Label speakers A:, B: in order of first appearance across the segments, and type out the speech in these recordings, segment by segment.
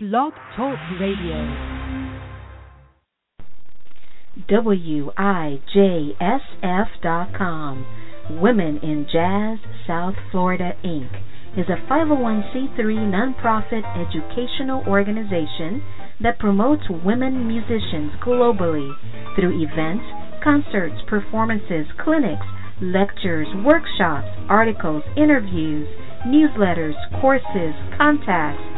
A: Blog Talk Radio.
B: WIJSF.com. Women in Jazz, South Florida, Inc. is a 501c3 nonprofit educational organization that promotes women musicians globally through events, concerts, performances, clinics, lectures, workshops, articles, interviews, newsletters, courses, contacts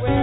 C: Broadway.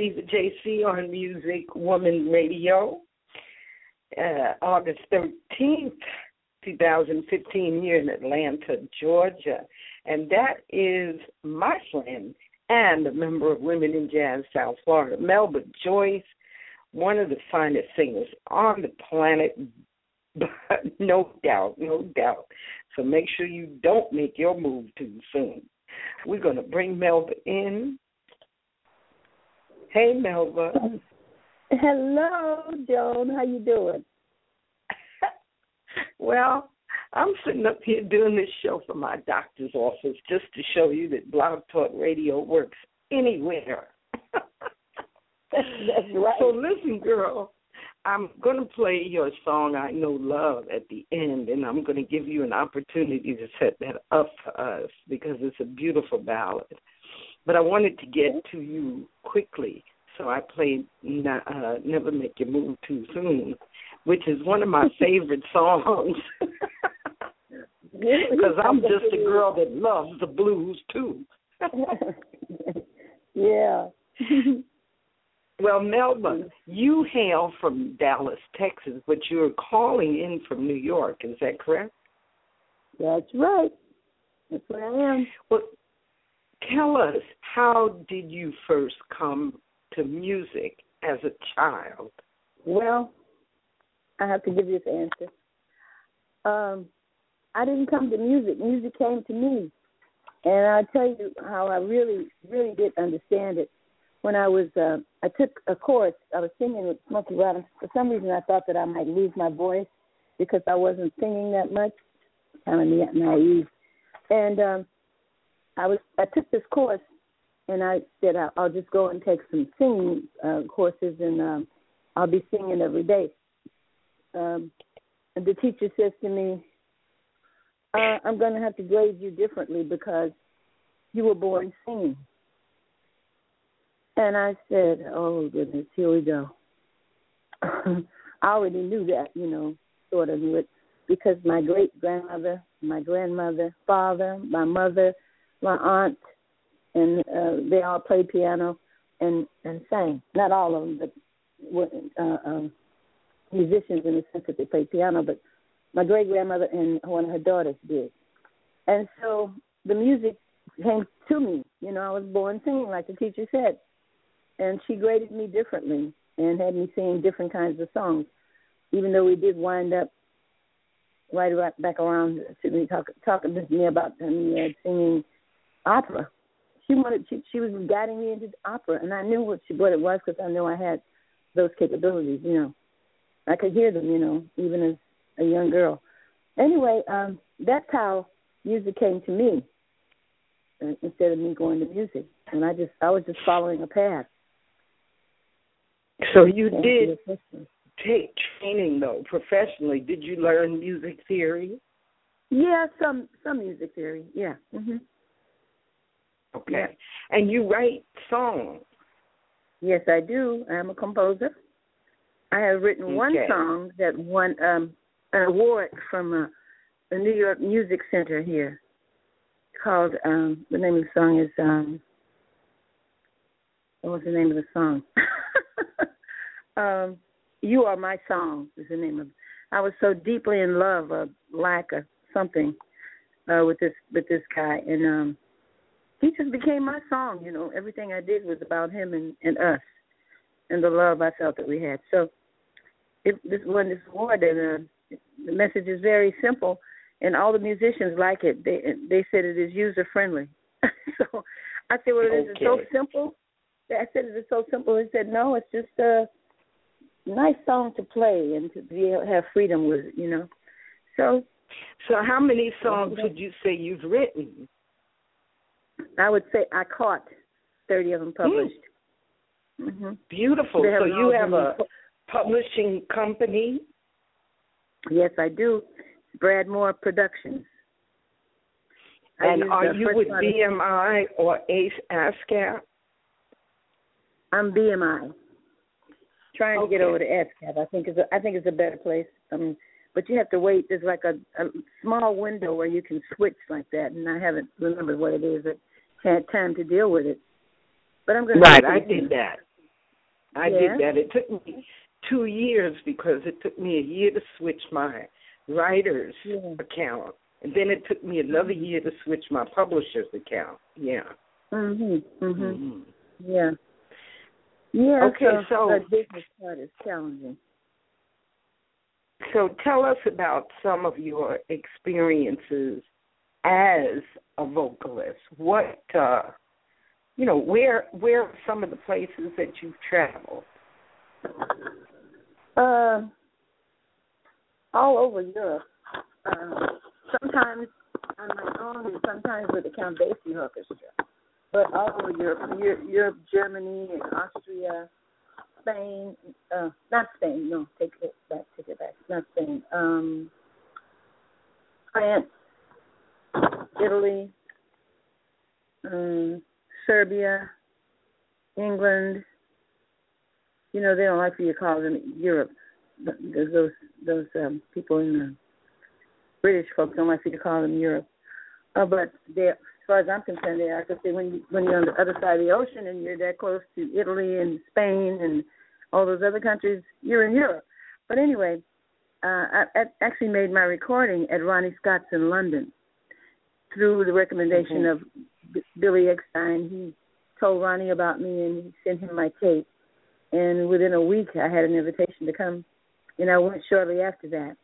C: Diva JC on Music Woman Radio. Uh, August 13th, 2015, here in Atlanta, Georgia. And that is my friend and a member of Women in Jazz South Florida, Melba Joyce,
D: one of the finest singers on the planet, no doubt, no doubt. So make sure you don't make your move too soon. We're going to bring Melba in Hey, Melba.
E: Hello, Joan. How you doing?
D: well, I'm sitting up here doing this show from my doctor's office just to show you that Blog Talk Radio works anywhere.
E: That's right.
D: So listen, girl, I'm going to play your song "I Know Love" at the end, and I'm going to give you an opportunity to set that up for us because it's a beautiful ballad. But I wanted to get to you quickly, so I played uh, "Never Make You Move Too Soon," which is one of my favorite songs. Because I'm just a girl that loves the blues too.
E: yeah.
D: well, Melba, you hail from Dallas, Texas, but you're calling in from New York. Is that correct?
E: That's right. That's where I am.
D: Well, tell us, how did you first come to music as a child?
E: Well, I have to give you this answer. Um, I didn't come to music. Music came to me. And I'll tell you how I really, really did understand it. When I was, uh, I took a course. I was singing with Smokey Robinson. For some reason, I thought that I might lose my voice because I wasn't singing that much. Kind of naive. And um, I was, I took this course, and I said I'll just go and take some singing uh, courses, and um, I'll be singing every day. Um, and the teacher says to me, uh, I'm going to have to grade you differently because you were born singing. And I said, Oh, goodness, here we go. I already knew that, you know, sort of knew it, because my great grandmother, my grandmother, father, my mother, my aunt, and uh, they all played piano and and sang. Not all of them, but were uh, um, musicians in the sense that they played piano, but my great grandmother and one of her daughters did. And so the music came to me. You know, I was born singing, like the teacher said. And she graded me differently and had me sing different kinds of songs, even though we did wind up right right back around to me talk, talking to me about me uh, singing opera. She wanted she she was guiding me into opera, and I knew what she what it was because I knew I had those capabilities. You know, I could hear them. You know, even as a young girl. Anyway, um, that's how music came to me uh, instead of me going to music, and I just I was just following a path.
D: So you did take training though professionally. Did you learn music theory?
E: Yeah, some some music theory. Yeah. hmm
D: Okay. And you write songs.
E: Yes, I do. I'm a composer. I have written okay. one song that won um an award from uh, the New York Music Center here called um the name of the song is um what was the name of the song? um You Are My Song is the name of it. I was so deeply in love or lack of something uh with this with this guy and um he just became my song, you know. Everything I did was about him and, and us and the love I felt that we had. So it, this won this award and uh the message is very simple, and all the musicians like it. They they said it is user friendly. so I said, well, it is
D: okay.
E: so simple. I said it is so simple. He said, no, it's just a nice song to play and to be able to have freedom with it, you know. So.
D: So how many songs would you say you've written?
E: I would say I caught thirty of them published.
D: Mm. Mm-hmm. Beautiful. So you have a publishing company
E: Yes, I do. Bradmore Productions.
D: And are you with BMI or Ace ASCAP?
E: I'm BMI. Trying
D: okay.
E: to get over to ASCAP. I think it's a, I think it's a better place. Um, but you have to wait. There's like a, a small window where you can switch like that, and I haven't remembered what it is. I had time to deal with it. But I'm going to.
D: Right, I did that. I
E: yeah.
D: did that. It took me two years because it took me a year to switch my writer's
E: yeah.
D: account, and then it took me another
E: Mm-hmm.
D: year to switch my publisher's account. Yeah.
E: Mhm. Mhm.
D: Mhm.
E: Yeah. Yeah.
D: Okay, so-
E: the business part is challenging.
D: So tell us about some of your experiences as a vocalist. What uh you know, where where are some of the places that you've traveled?
E: Uh, all over Europe. Uh, sometimes on my own, and sometimes with the Count Basie Orchestra. But all over Europe, Europe, Germany, and Austria, Spain. Uh, not Spain. No, take it back. Take it back. Not Spain. Um, France, Italy, um, Serbia, England. You know, they don't like for you to call them Europe. Because those those um, people in the British folks don't like for you to call them Europe. Uh, but they, as far as I'm concerned, they are. Because when you, when you're on the other side of the ocean and you're that close to Italy and Spain and all those other countries, you're in Europe. But anyway, uh, I, I actually made my recording at Ronnie Scott's in London through the recommendation
D: Mhm.
E: of B- Billy Eckstine. He told Ronnie about me and he sent him my tape. And within a week, I had an invitation to come, and I went shortly after that.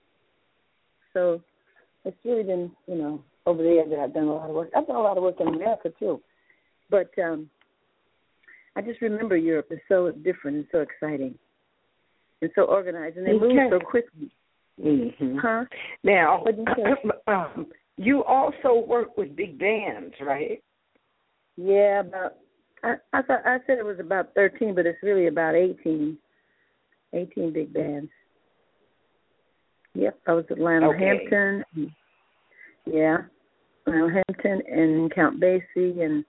E: So it's really been, you know, over the years that I've done a lot of work. I've done a lot of work in America too, but um I just remember Europe is so different and so exciting, and so organized, and they move so quickly.
D: hmm
E: Huh?
D: Now,
E: What'd you say?
D: um, you also work with big bands, right?
E: Yeah, about. I I thought I said it was about thirteen, but it's really about eighteen. Eighteen big bands. Yep, I was at Lionel
D: Okay.
E: Hampton. Yeah, Lionel Hampton and Count Basie and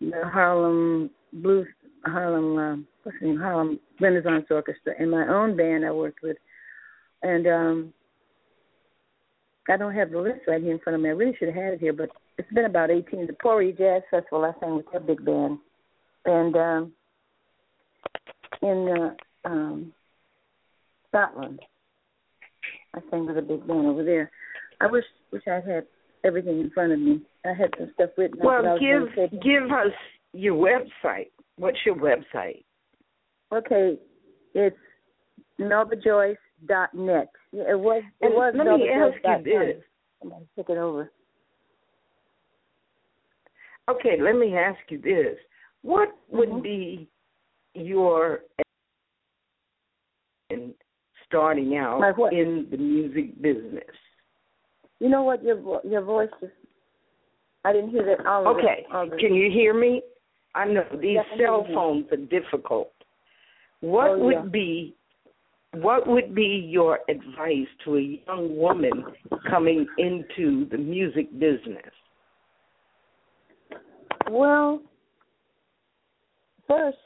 E: the Harlem Blues, Harlem, um, what's the name? Harlem Renaissance Orchestra, and my own band I worked with. And um I don't have the list right here in front of me. I really should have had it here, but it's been about 18. The Pori Jazz Festival, I sang with their big band. And um, in uh, um, Scotland, I sang with a big band over there. I wish wish I had everything in front of me. I had some stuff written. up, but I
D: Well, give give us your website. What's your website?
E: Okay, it's melbajoyce.net. Yeah, it was it
D: And
E: was
D: let me ask you this.
E: Somebody took it over.
D: Okay, let me ask you this. What would
E: Mhm.
D: be your in starting out
E: what?
D: in the music business?
E: You know what? Your vo- your voice is. I didn't hear that. All of
D: Okay,
E: all of it.
D: can you hear me? I know these
E: Yes,
D: cell phones are difficult. What
E: Oh,
D: would
E: yeah.
D: be what would be your advice to a young woman coming into the music business?
E: Well, first,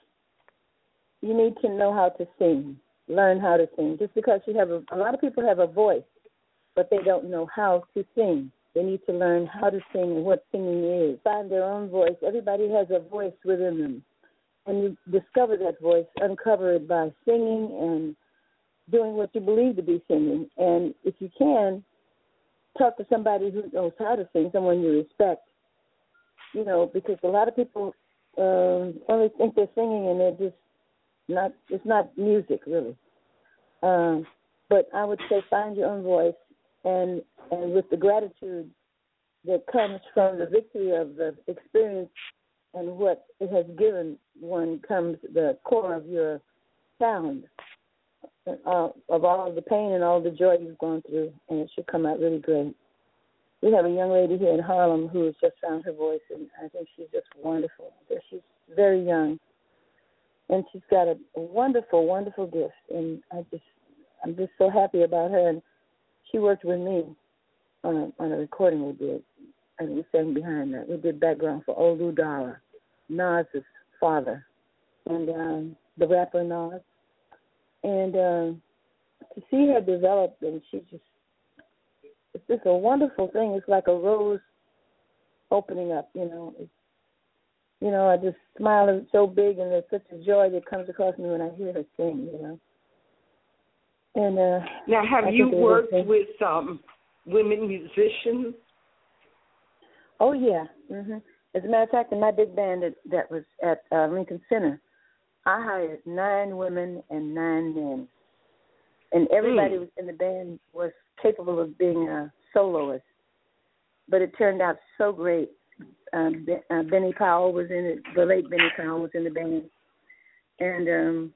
E: you need to know how to sing. Learn how to sing. Just because you have a, a lot of people have a voice, but they don't know how to sing. They need to learn how to sing and what singing is. Find their own voice. Everybody has a voice within them. And you discover that voice, uncover it by singing and doing what you believe to be singing. And if you can, talk to somebody who knows how to sing, someone you respect you know, because a lot of people um only think they're singing and they're just not it's not music really. Um but I would say find your own voice and and with the gratitude that comes from the victory of the experience and what it has given one comes the core of your sound uh, of all the pain and all the joy you've gone through and it should come out really great we have a young lady here in Harlem who has just found her voice, and I think she's just wonderful. She's very young, and she's got a, wonderful, wonderful gift, and I just, I'm just so happy about her. And she worked with me on a on a recording we did, and we sang behind that. We did background for Olu Dara, Nas's father, and um, the rapper Nas, and um, to see her develop, and she just it's just a wonderful thing. It's like a rose opening up, you know. It's, you know, I just smile so big and there's such a joy that comes across me when I hear her sing, you know. And uh
D: Now, have
E: I
D: you worked with um, women musicians?
E: oh yeah. Mhm. As a matter of fact, in my big band that that was at uh, Lincoln Center, I hired nine women and nine men, and everybody
D: Mm.
E: was in the band was capable of being a soloist. But it turned out so great. Um, Be- uh, Benny Powell was in it. The late Benny Powell was in the band, and um,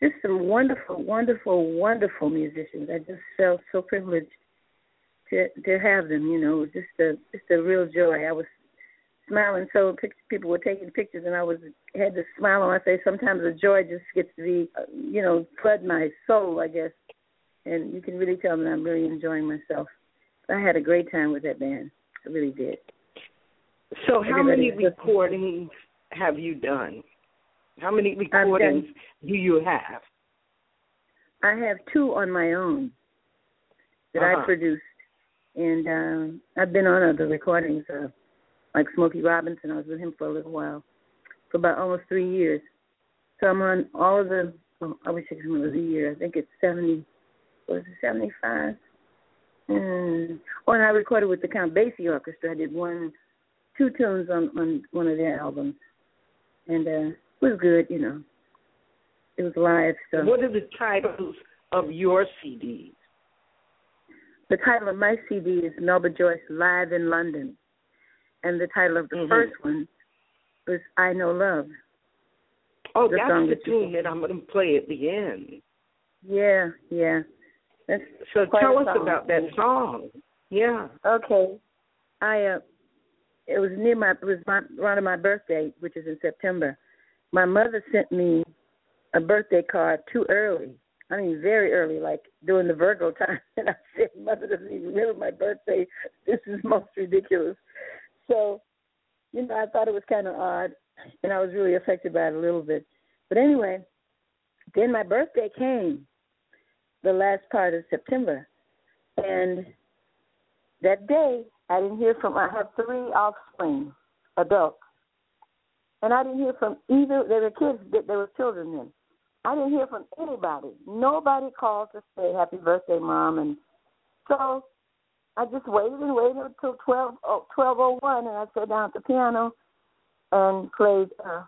E: just some wonderful, wonderful, wonderful musicians. I just felt so privileged to to have them. You know, just a just a real joy. I was smiling so people were taking pictures, and I was had to smile on my face. Sometimes the joy just gets to be, you know, flood my soul, I guess, and you can really tell that I'm really enjoying myself. I had a great time with that band. I really did.
D: So, how
E: Everybody
D: many recordings have you done? How many recordings do you have?
E: I have two on my own that
D: Uh-huh.
E: I produced, and um, I've been on other recordings, uh, like Smokey Robinson. I was with him for a little while, for about almost three years. So I'm on all of the. Oh, I wish it was a year. I think it's seventy. Was it seventy five? Mm. Oh, and I recorded with the Count Basie Orchestra. I did one, two tunes on on one of their albums, and uh, it was good. You know, it was live. So
D: What are the titles of your CDs?
E: The title of my CD is Melba Joyce Live in London. And the title of the
D: Mhm.
E: first one was I Know Love.
D: Oh,
E: The
D: that's
E: song
D: the tune that I'm going to play at the end.
E: Yeah, yeah. That's
D: So tell us about that song. Yeah.
E: Okay. I uh it was near my it was my around my birthday, which is in September. My mother sent me a birthday card too early. I mean very early, like during the Virgo time. And I said, Mother doesn't even remember my birthday. This is most ridiculous. So, you know, I thought it was kinda odd and I was really affected by it a little bit. But anyway, then my birthday came the last part of September. And that day, I didn't hear from. I have three offspring, adults, and I didn't hear from either. They were kids. They were children then. I didn't hear from anybody. Nobody called to say happy birthday, mom, and so I just waited and waited until twelve oh, twelve oh one, and I sat down at the piano and played. Uh,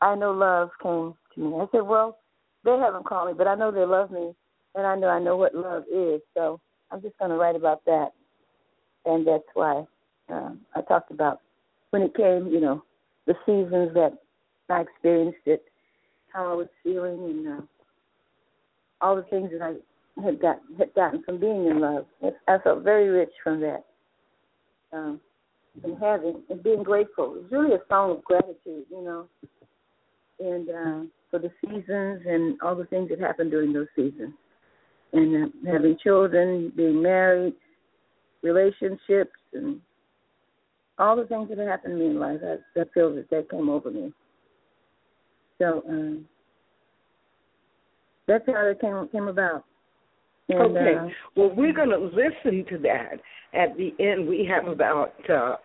E: I know love came to me. I said, well, they haven't called me, but I know they love me, and I know I know what love is. So I'm just going to write about that, and that's why uh, I talked about when it came. You know, the seasons that I experienced it, how I was feeling, and uh, all the things that I had got had gotten from being in love. I felt very rich from that, um, and having and being grateful. It's really a song of gratitude, you know, and uh, for the seasons and all the things that happened during those seasons and uh, having children, being married, relationships, and all the things that have happened to me in life. I, I feel that that came over me. So um, that's how it came came about. And,
D: okay.
E: Uh,
D: well, we're going to listen to that at the end. We have about uh,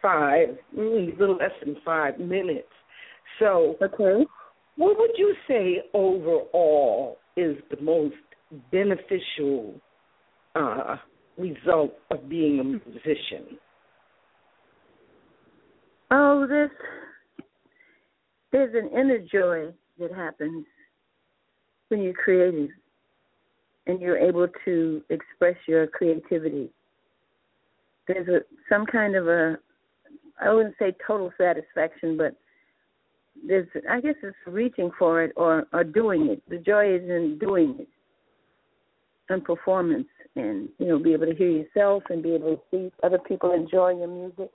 D: five, mm, a little less than five minutes. So,
E: okay.
D: what would you say overall is the most beneficial uh, result of being a musician?
E: Oh, this there's an inner joy that happens when you're creative and you're able to express your creativity. There's a some kind of a I wouldn't say total satisfaction, but there's I guess it's reaching for it or or doing it. The joy is in doing it and performance and you know be able to hear yourself and be able to see other people enjoy your music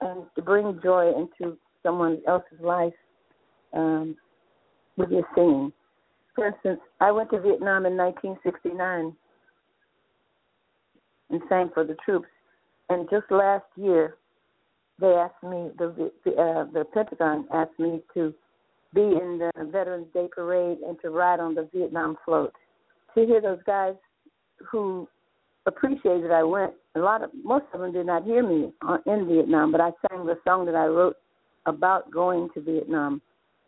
E: and to bring joy into someone else's life um, with your singing. For instance, I went to Vietnam in 1969 and sang for the troops. And just last year, they asked me, the the, uh, the Pentagon asked me to be in the Veterans Day parade and to ride on the Vietnam float. To hear those guys who appreciated I went, a lot of most of them did not hear me in Vietnam, but I sang the song that I wrote about going to Vietnam,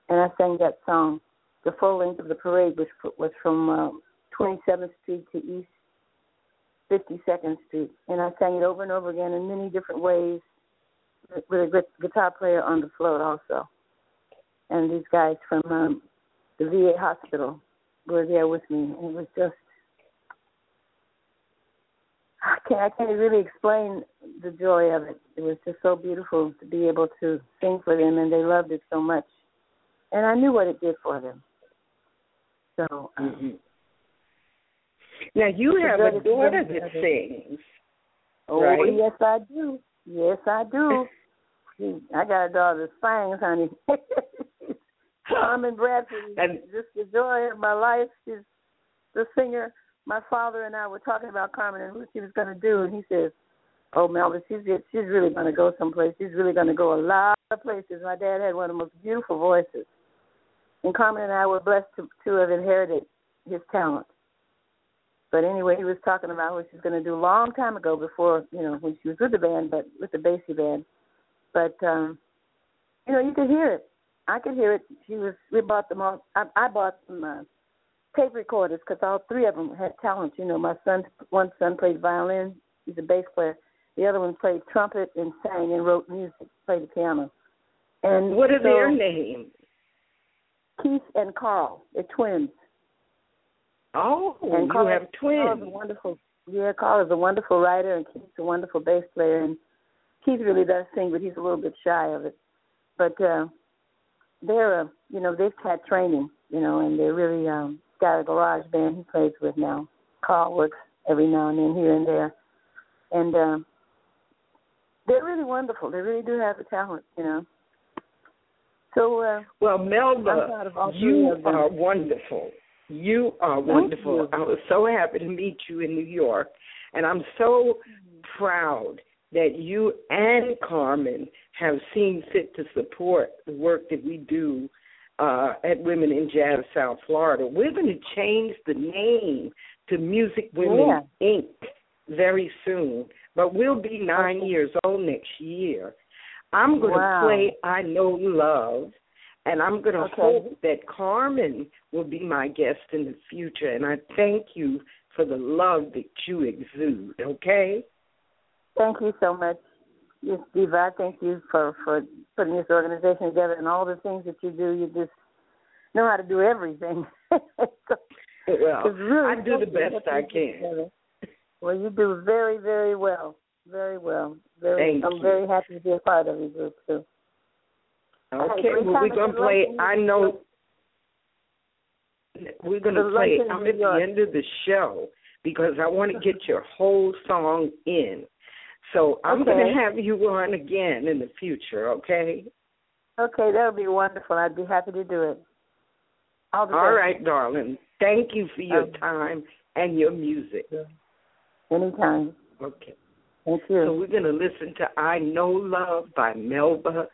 E: and I sang that song the full length of the parade, which was from uh, 27th Street to East 52nd Street, and I sang it over and over again in many different ways with a gu- guitar player on the float also. and these guys from um, the VA hospital were there with me, and it was just I can't I can't really explain the joy of it. It was just so beautiful to be able to sing for them, and they loved it so much, and I knew what it did for them. So. Um,
D: mm-hmm. Now you have a daughter that sings.
E: Oh
D: right?
E: yes, I do. Yes, I do. I got a daughter that sings, honey. Carmen Bradford
D: and,
E: just the joy of my life. She's the singer. My father and I were talking about Carmen and what she was going to do, and he says, "Oh, Melba, she's she's really going to go someplace. She's really going to go a lot of places." My dad had one of the most beautiful voices, and Carmen and I were blessed to to have inherited his talent. But anyway, he was talking about what she's going to do a long time ago before, you know, when she was with the band, but with the Basie band. But um, you know, you could hear it. I could hear it. She was. We bought them all. I, I bought some uh, tape recorders because all three of them had talent. You know, my son, one son played violin. He's a bass player. The other one played trumpet and sang and wrote music, played the piano. And
D: what are
E: so,
D: their names?
E: Keith and Carl. They're twins.
D: Oh,
E: and
D: you
E: Carl,
D: have twins.
E: Carl's a wonderful. Yeah, Carl is a wonderful writer, and Keith's a wonderful bass player. And Keith really does sing, but he's a little bit shy of it. But uh, they're, uh, you know, they've had training, you know, and they're really um, got a garage band he plays with now. Carl works every now and then here and there, and uh, they're really wonderful. They really do have the talent, you know. So, uh,
D: well, Melba,
E: I'm proud of all
D: you
E: three of them.
D: are wonderful. You are wonderful.
E: you.
D: I was so happy to meet you in New York, and I'm so proud that you and Carmen have seen fit to support the work that we do uh, at Women in Jazz South Florida. We're going to change the name to Music Women Inc. very soon, but we'll be nine years old next year. I'm going
E: Wow.
D: to play I Know Love, and I'm going to
E: Okay.
D: hope that Carmen will be my guest in the future. And I thank you for the love that you exude, okay?
E: Thank you so much, Yes, Diva. I thank you for for putting this organization together and all the things that you do. You just know how to do everything.
D: Well,
E: really
D: I do the best I can.
E: together. Well, you do very, very well. Very well. Very.
D: Thank
E: I'm
D: you.
E: very happy to be a part of your group too.
D: Okay, well, we're going to play I Know. We're gonna play I'm at the end of the show because I want to get your whole song in. So I'm going to have you on again in the future, okay?
E: Okay, that would be wonderful. I'd be happy to do it. All, the
D: All
E: best.
D: darling. Thank you for your time and your music.
E: Anytime.
D: Okay.
E: Thank you.
D: So we're going to listen to I Know Love by Melba.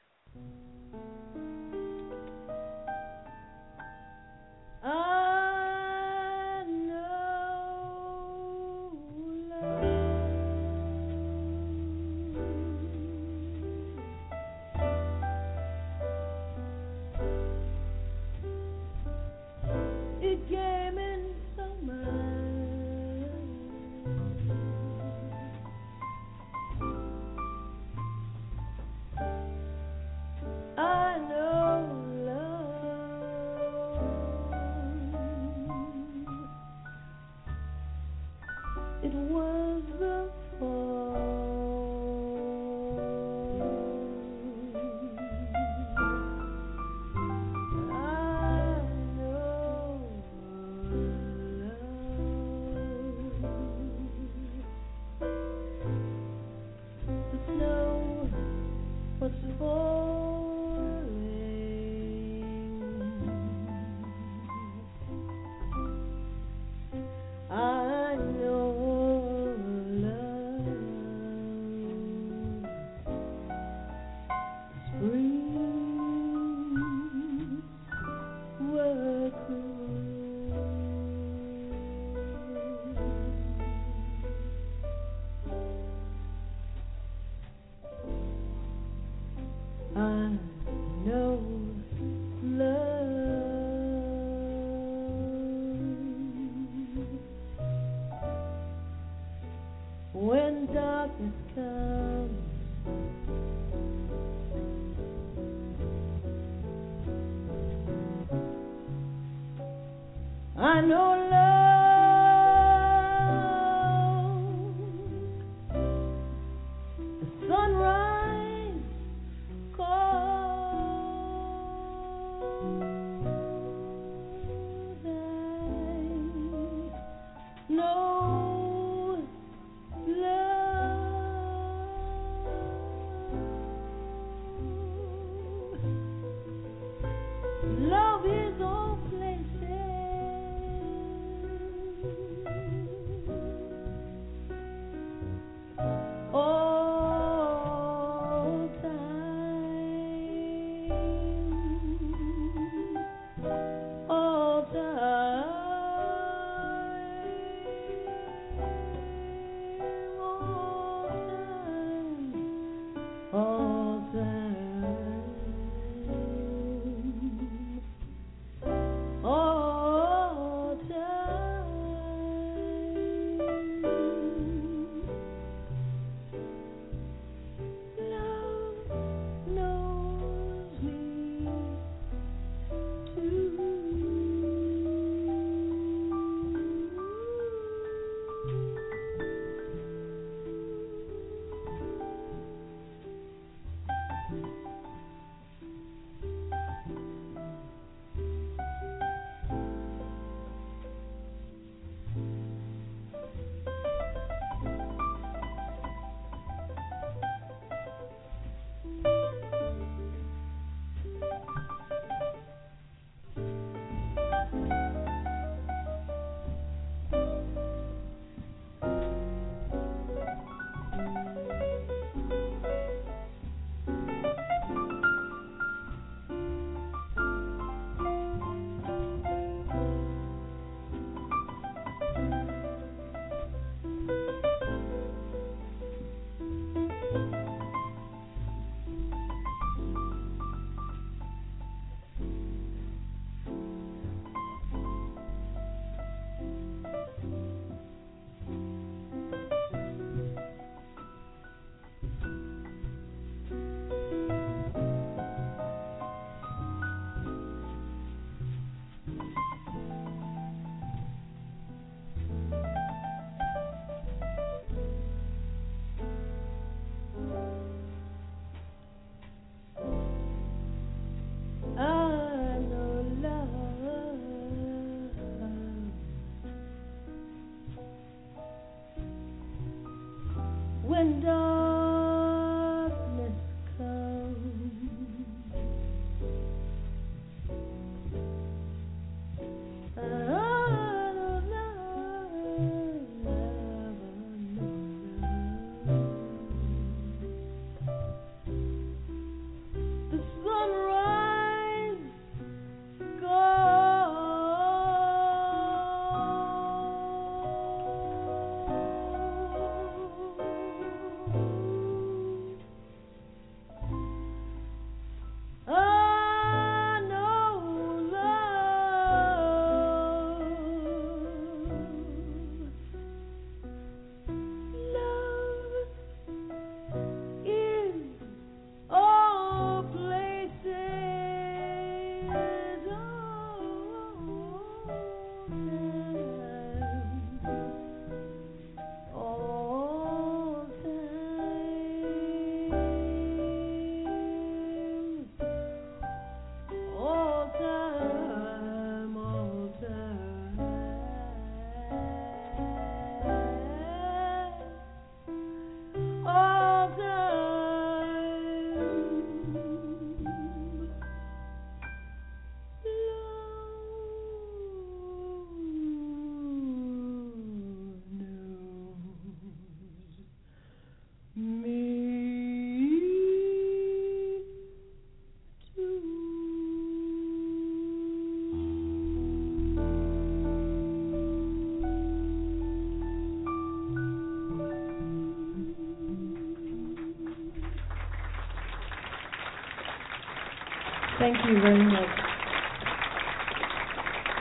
C: Thank you very much.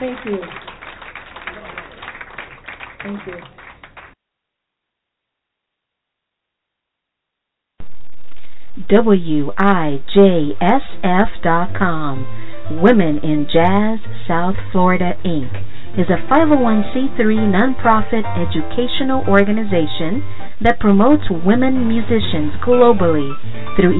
C: Thank you. Thank you.
B: WIJSF.com, Women in Jazz South Florida Inc., is a 501c3 nonprofit educational organization that promotes women musicians globally through